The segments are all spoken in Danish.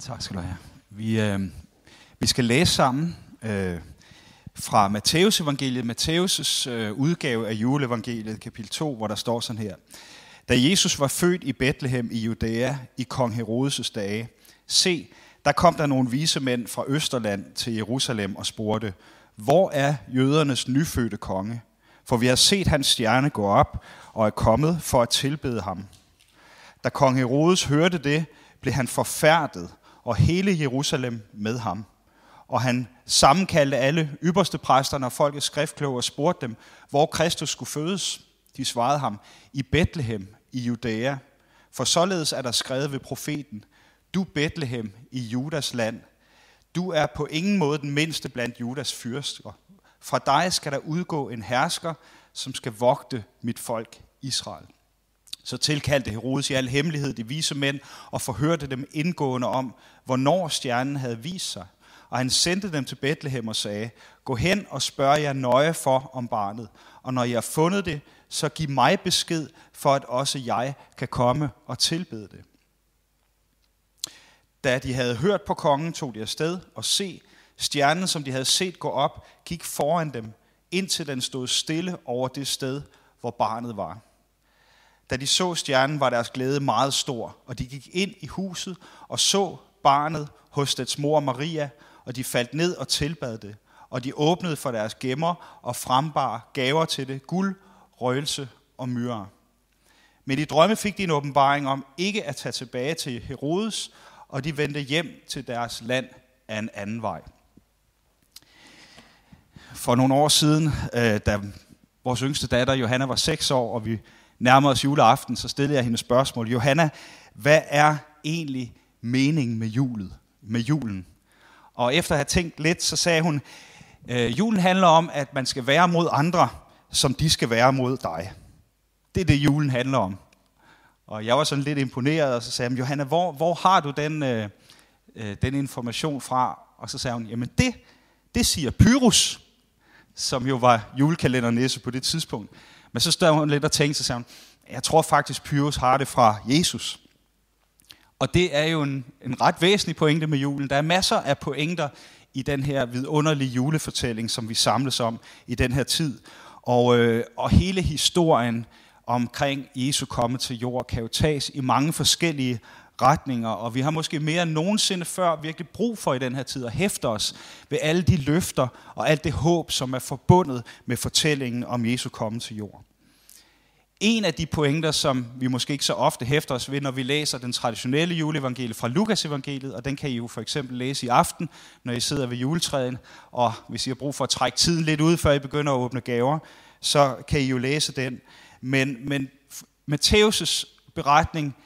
Tak skal du have. Vi, øh, vi skal læse sammen øh, fra Matteus evangeliet, Matteus' øh, udgave af juleevangeliet, kapitel 2, hvor der står sådan her. Da Jesus var født i Bethlehem i Judæa i kong Herodes' dage, se, der kom der nogle vise mænd fra Østerland til Jerusalem og spurgte, hvor er jødernes nyfødte konge? For vi har set hans stjerne gå op og er kommet for at tilbede ham. Da kong Herodes hørte det, blev han forfærdet, og hele Jerusalem med ham. Og han sammenkaldte alle ypperste præsterne og folkets skriftkloge og spurgte dem, hvor Kristus skulle fødes. De svarede ham, i Bethlehem i Judæa. For således er der skrevet ved profeten, du Bethlehem i Judas land, du er på ingen måde den mindste blandt Judas fyrster. Fra dig skal der udgå en hersker, som skal vogte mit folk Israel. Så tilkaldte Herodes i al hemmelighed de vise mænd og forhørte dem indgående om, hvornår stjernen havde vist sig. Og han sendte dem til Bethlehem og sagde, gå hen og spørg jer nøje for om barnet, og når I har fundet det, så giv mig besked, for at også jeg kan komme og tilbede det. Da de havde hørt på kongen, tog de afsted og se, stjernen, som de havde set gå op, gik foran dem, indtil den stod stille over det sted, hvor barnet var. Da de så stjernen, var deres glæde meget stor, og de gik ind i huset og så barnet hos dets mor Maria, og de faldt ned og tilbad det, og de åbnede for deres gemmer og frembar gaver til det, guld, røgelse og myre. Men i drømme fik de en åbenbaring om ikke at tage tilbage til Herodes, og de vendte hjem til deres land af en anden vej. For nogle år siden, øh, da vores yngste datter Johanna var 6 år, og vi nærmer os juleaften, så stillede jeg hende spørgsmål. Johanna, hvad er egentlig meningen med julet, med julen? Og efter at have tænkt lidt, så sagde hun, øh, julen handler om, at man skal være mod andre, som de skal være mod dig. Det er det, julen handler om. Og jeg var sådan lidt imponeret, og så sagde jeg, Johanna, hvor, hvor har du den, øh, øh, den information fra? Og så sagde hun, jamen det, det siger Pyrus, som jo var julekalendernisse på det tidspunkt. Men så stod hun lidt og tænkte, så sagde hun, jeg tror faktisk, Pyrus har det fra Jesus. Og det er jo en, en ret væsentlig pointe med julen. Der er masser af pointer i den her vidunderlige julefortælling, som vi samles om i den her tid. Og, øh, og hele historien omkring Jesu komme til jord kan jo tages i mange forskellige retninger, og vi har måske mere end nogensinde før virkelig brug for i den her tid at hæfte os ved alle de løfter og alt det håb, som er forbundet med fortællingen om Jesu komme til jord. En af de pointer, som vi måske ikke så ofte hæfter os ved, når vi læser den traditionelle juleevangelie fra Lukas evangeliet, og den kan I jo for eksempel læse i aften, når I sidder ved juletræet, og hvis I har brug for at trække tiden lidt ud, før I begynder at åbne gaver, så kan I jo læse den. Men, men Matthæus' beretning,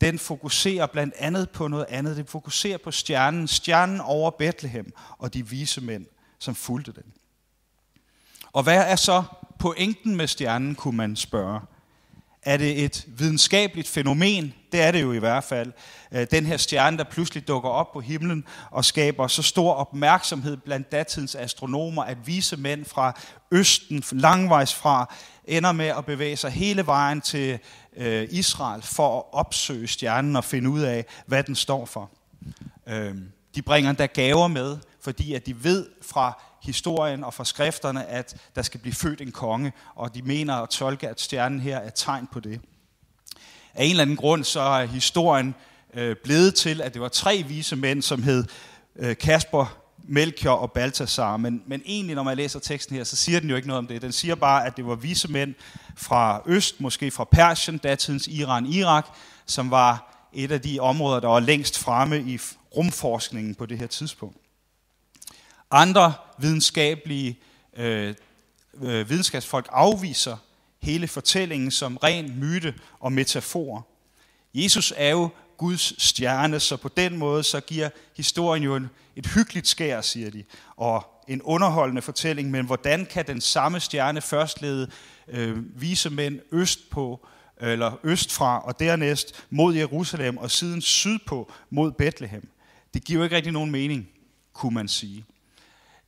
den fokuserer blandt andet på noget andet. Den fokuserer på stjernen, stjernen over Bethlehem og de vise mænd, som fulgte den. Og hvad er så pointen med stjernen, kunne man spørge. Er det et videnskabeligt fænomen? Det er det jo i hvert fald. Øh, den her stjerne, der pludselig dukker op på himlen og skaber så stor opmærksomhed blandt datidens astronomer, at vise mænd fra Østen, langvejs fra, ender med at bevæge sig hele vejen til øh, Israel for at opsøge stjernen og finde ud af, hvad den står for. Øh, de bringer endda gaver med, fordi at de ved fra historien og fra skrifterne, at der skal blive født en konge, og de mener at tolke, at stjernen her er tegn på det. Af en eller anden grund så er historien øh, blevet til, at det var tre vise mænd, som hed øh, Kasper, Melchior og Balthasar. Men, men egentlig, når man læser teksten her, så siger den jo ikke noget om det. Den siger bare, at det var vise mænd fra Øst, måske fra Persien, datidens Iran, Irak, som var et af de områder, der var længst fremme i rumforskningen på det her tidspunkt. Andre videnskabelige øh, øh, videnskabsfolk afviser hele fortællingen som ren myte og metafor. Jesus er jo Guds stjerne, så på den måde så giver historien jo en, et hyggeligt skær, siger de, og en underholdende fortælling, men hvordan kan den samme stjerne først lede øh, vise mænd øst på, eller østfra, og dernæst mod Jerusalem, og siden sydpå mod Bethlehem? Det giver jo ikke rigtig nogen mening, kunne man sige.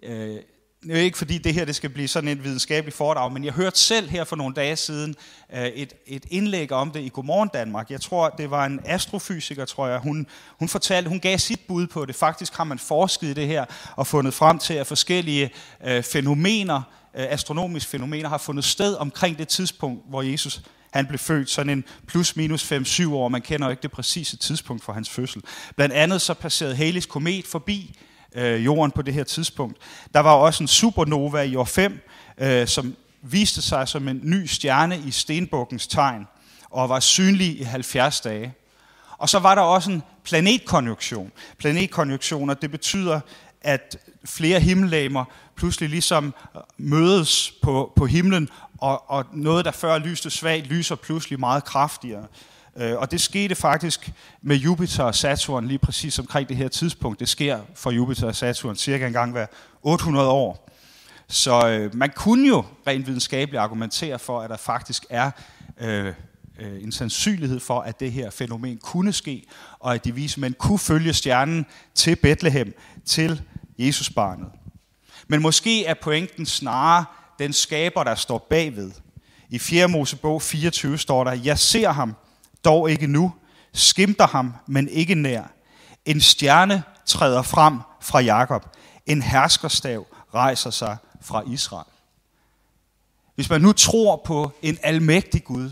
Øh, det er ikke fordi det her det skal blive sådan et videnskabeligt foredrag, men jeg hørte selv her for nogle dage siden øh, et, et indlæg om det i Godmorgen Danmark. Jeg tror, det var en astrofysiker, tror jeg. Hun, hun fortalte, hun gav sit bud på det. Faktisk har man forsket i det her og fundet frem til, at forskellige øh, fænomener, øh, astronomiske fænomener, har fundet sted omkring det tidspunkt, hvor Jesus han blev født, sådan en plus minus 5-7 år. Man kender jo ikke det præcise tidspunkt for hans fødsel. Blandt andet så passerede Halley's komet forbi øh, jorden på det her tidspunkt. Der var også en supernova i år 5, øh, som viste sig som en ny stjerne i stenbukkens tegn, og var synlig i 70 dage. Og så var der også en planetkonjunktion. Planetkonjunktioner, det betyder, at flere himmellegemer pludselig ligesom øh, mødes på, på himlen, og, og noget, der før lyste svagt, lyser pludselig meget kraftigere. Øh, og det skete faktisk med Jupiter og Saturn lige præcis omkring det her tidspunkt. Det sker for Jupiter og Saturn cirka en gang hver 800 år. Så øh, man kunne jo rent videnskabeligt argumentere for, at der faktisk er øh, øh, en sandsynlighed for, at det her fænomen kunne ske, og at de vise mænd kunne følge stjernen til Bethlehem, til Jesusbarnet. Men måske er pointen snarere den skaber, der står bagved. I 4. Mosebog 24 står der, Jeg ser ham, dog ikke nu, skimter ham, men ikke nær. En stjerne træder frem fra Jakob. En herskerstav rejser sig fra Israel. Hvis man nu tror på en almægtig Gud,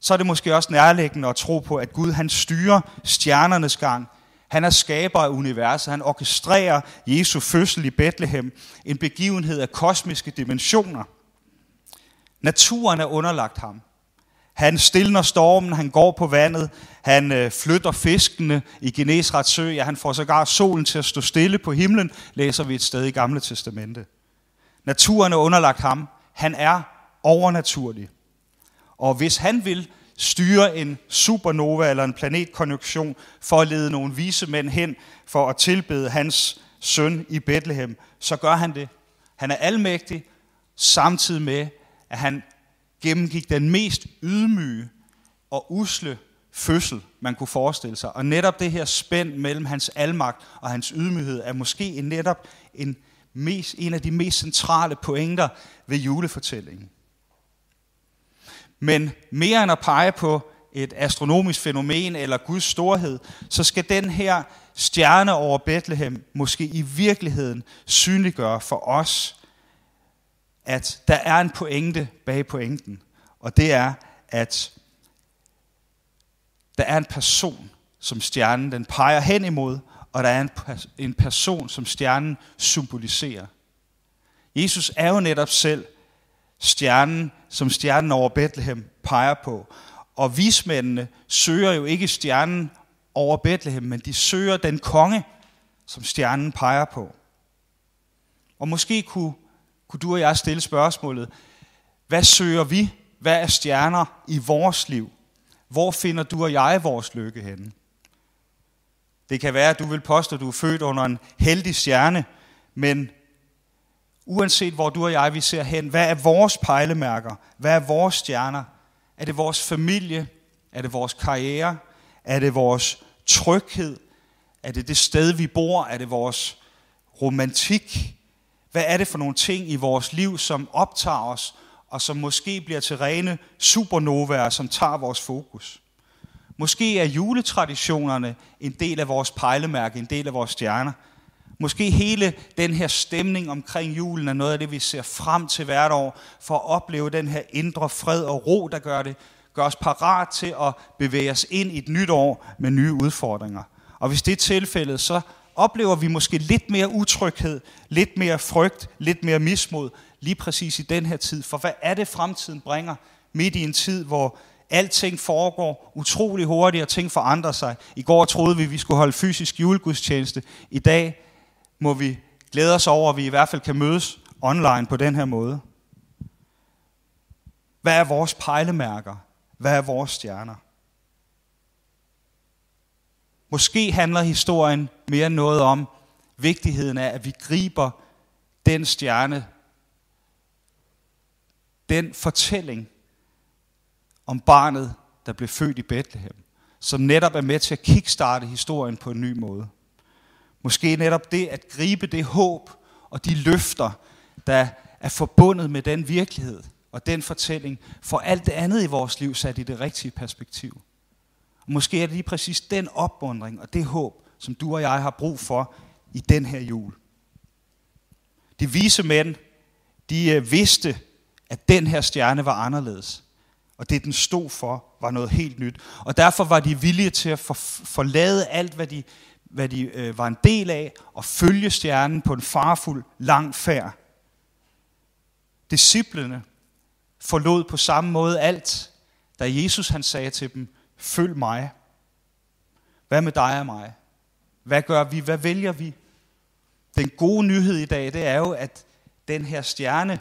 så er det måske også nærliggende at tro på, at Gud han styrer stjernernes gang. Han er skaber af universet. Han orkestrerer Jesu fødsel i Bethlehem. En begivenhed af kosmiske dimensioner. Naturen er underlagt ham. Han stiller stormen, han går på vandet, han øh, flytter fiskene i Genesrets sø, ja, han får sågar solen til at stå stille på himlen, læser vi et sted i Gamle Testamente. Naturen er underlagt ham. Han er overnaturlig. Og hvis han vil styre en supernova eller en planetkonjunktion for at lede nogle vise mænd hen for at tilbede hans søn i Bethlehem, så gør han det. Han er almægtig, samtidig med, at han gennemgik den mest ydmyge og usle fødsel, man kunne forestille sig. Og netop det her spænd mellem hans almagt og hans ydmyghed er måske netop en, mest, en af de mest centrale pointer ved julefortællingen. Men mere end at pege på et astronomisk fænomen eller Guds storhed, så skal den her stjerne over Bethlehem måske i virkeligheden synliggøre for os, at der er en pointe bag pointen. Og det er, at der er en person, som stjernen den peger hen imod, og der er en, en person, som stjernen symboliserer. Jesus er jo netop selv stjernen, som stjernen over Bethlehem peger på. Og vismændene søger jo ikke stjernen over Bethlehem, men de søger den konge, som stjernen peger på. Og måske kunne, kunne du og jeg stille spørgsmålet, hvad søger vi? Hvad er stjerner i vores liv? Hvor finder du og jeg vores lykke henne? Det kan være, at du vil påstå, at du er født under en heldig stjerne, men uanset hvor du og jeg vi ser hen, hvad er vores pejlemærker? Hvad er vores stjerner? Er det vores familie? Er det vores karriere? Er det vores tryghed? Er det det sted, vi bor? Er det vores romantik? Hvad er det for nogle ting i vores liv, som optager os, og som måske bliver til rene supernovaer, som tager vores fokus? Måske er juletraditionerne en del af vores pejlemærke, en del af vores stjerner. Måske hele den her stemning omkring julen er noget af det, vi ser frem til hvert år, for at opleve den her indre fred og ro, der gør det, gør os parat til at bevæge os ind i et nyt år med nye udfordringer. Og hvis det er tilfældet, så oplever vi måske lidt mere utryghed, lidt mere frygt, lidt mere mismod, lige præcis i den her tid. For hvad er det, fremtiden bringer midt i en tid, hvor alting foregår utrolig hurtigt, og ting forandrer sig. I går troede vi, at vi skulle holde fysisk julegudstjeneste. I dag må vi glæde os over, at vi i hvert fald kan mødes online på den her måde. Hvad er vores pejlemærker? Hvad er vores stjerner? Måske handler historien mere noget om vigtigheden af, at vi griber den stjerne, den fortælling om barnet, der blev født i Bethlehem, som netop er med til at kickstarte historien på en ny måde. Måske netop det at gribe det håb og de løfter, der er forbundet med den virkelighed og den fortælling, får alt det andet i vores liv sat i det rigtige perspektiv. Og måske er det lige præcis den opmundring og det håb, som du og jeg har brug for i den her jul. De vise mænd, de øh, vidste, at den her stjerne var anderledes. Og det, den stod for, var noget helt nyt. Og derfor var de villige til at forlade alt, hvad de, hvad de øh, var en del af, og følge stjernen på en farfuld, lang færd. Disciplene forlod på samme måde alt, da Jesus han sagde til dem, følg mig. Hvad med dig og mig? Hvad gør vi? Hvad vælger vi? Den gode nyhed i dag, det er jo, at den her stjerne,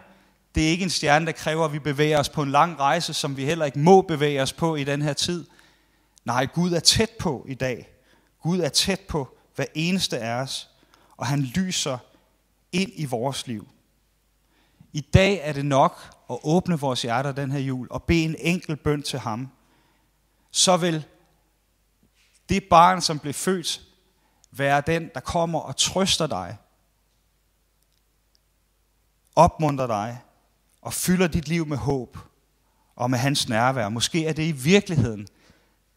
det er ikke en stjerne, der kræver, at vi bevæger os på en lang rejse, som vi heller ikke må bevæge os på i den her tid. Nej, Gud er tæt på i dag. Gud er tæt på hver eneste af os, og han lyser ind i vores liv. I dag er det nok at åbne vores hjerter den her jul og bede en enkelt bøn til ham. Så vil det barn, som blev født, være den, der kommer og trøster dig, opmunter dig og fylder dit liv med håb og med hans nærvær. Måske er det i virkeligheden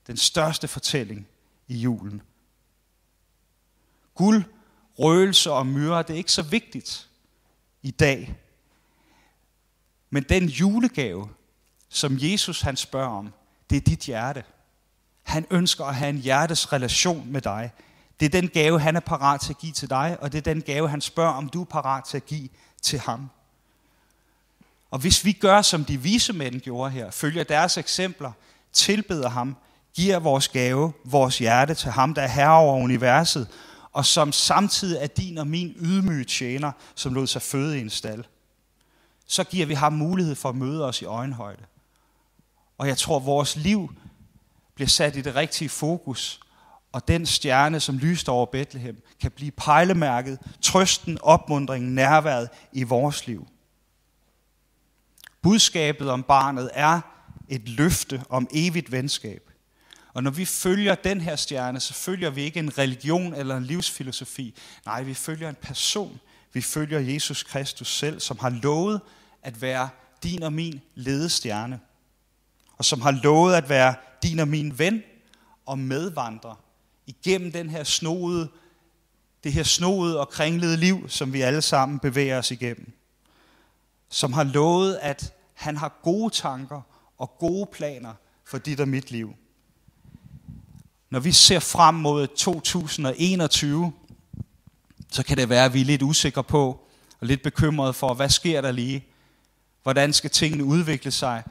den største fortælling i julen. Guld, røgelse og myre, det er ikke så vigtigt i dag. Men den julegave, som Jesus han spørger om, det er dit hjerte. Han ønsker at have en hjertes relation med dig. Det er den gave, han er parat til at give til dig, og det er den gave, han spørger, om du er parat til at give til ham. Og hvis vi gør, som de vise mænd gjorde her, følger deres eksempler, tilbeder ham, giver vores gave, vores hjerte til ham, der er herre over universet, og som samtidig er din og min ydmyge tjener, som lod sig føde i en stald, så giver vi ham mulighed for at møde os i øjenhøjde. Og jeg tror, at vores liv bliver sat i det rigtige fokus, og den stjerne, som lyste over Bethlehem, kan blive pejlemærket, trøsten, opmundringen, nærværet i vores liv. Budskabet om barnet er et løfte om evigt venskab. Og når vi følger den her stjerne, så følger vi ikke en religion eller en livsfilosofi. Nej, vi følger en person. Vi følger Jesus Kristus selv, som har lovet at være din og min ledestjerne. Og som har lovet at være din og min ven og medvandrer igennem den her snoede, det her snoede og kringlede liv, som vi alle sammen bevæger os igennem. Som har lovet, at han har gode tanker og gode planer for dit og mit liv. Når vi ser frem mod 2021, så kan det være, at vi er lidt usikre på og lidt bekymrede for, hvad sker der lige? Hvordan skal tingene udvikle sig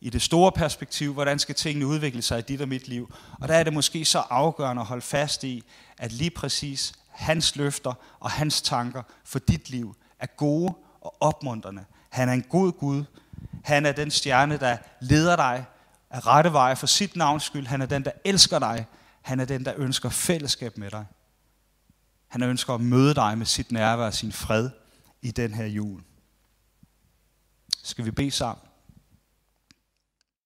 i det store perspektiv? Hvordan skal tingene udvikle sig i dit og mit liv? Og der er det måske så afgørende at holde fast i, at lige præcis hans løfter og hans tanker for dit liv er gode og opmuntrende. Han er en god Gud. Han er den stjerne, der leder dig af rette vej for sit navns skyld. Han er den, der elsker dig. Han er den, der ønsker fællesskab med dig. Han ønsker at møde dig med sit nærvær og sin fred i den her jul. Skal vi bede sammen?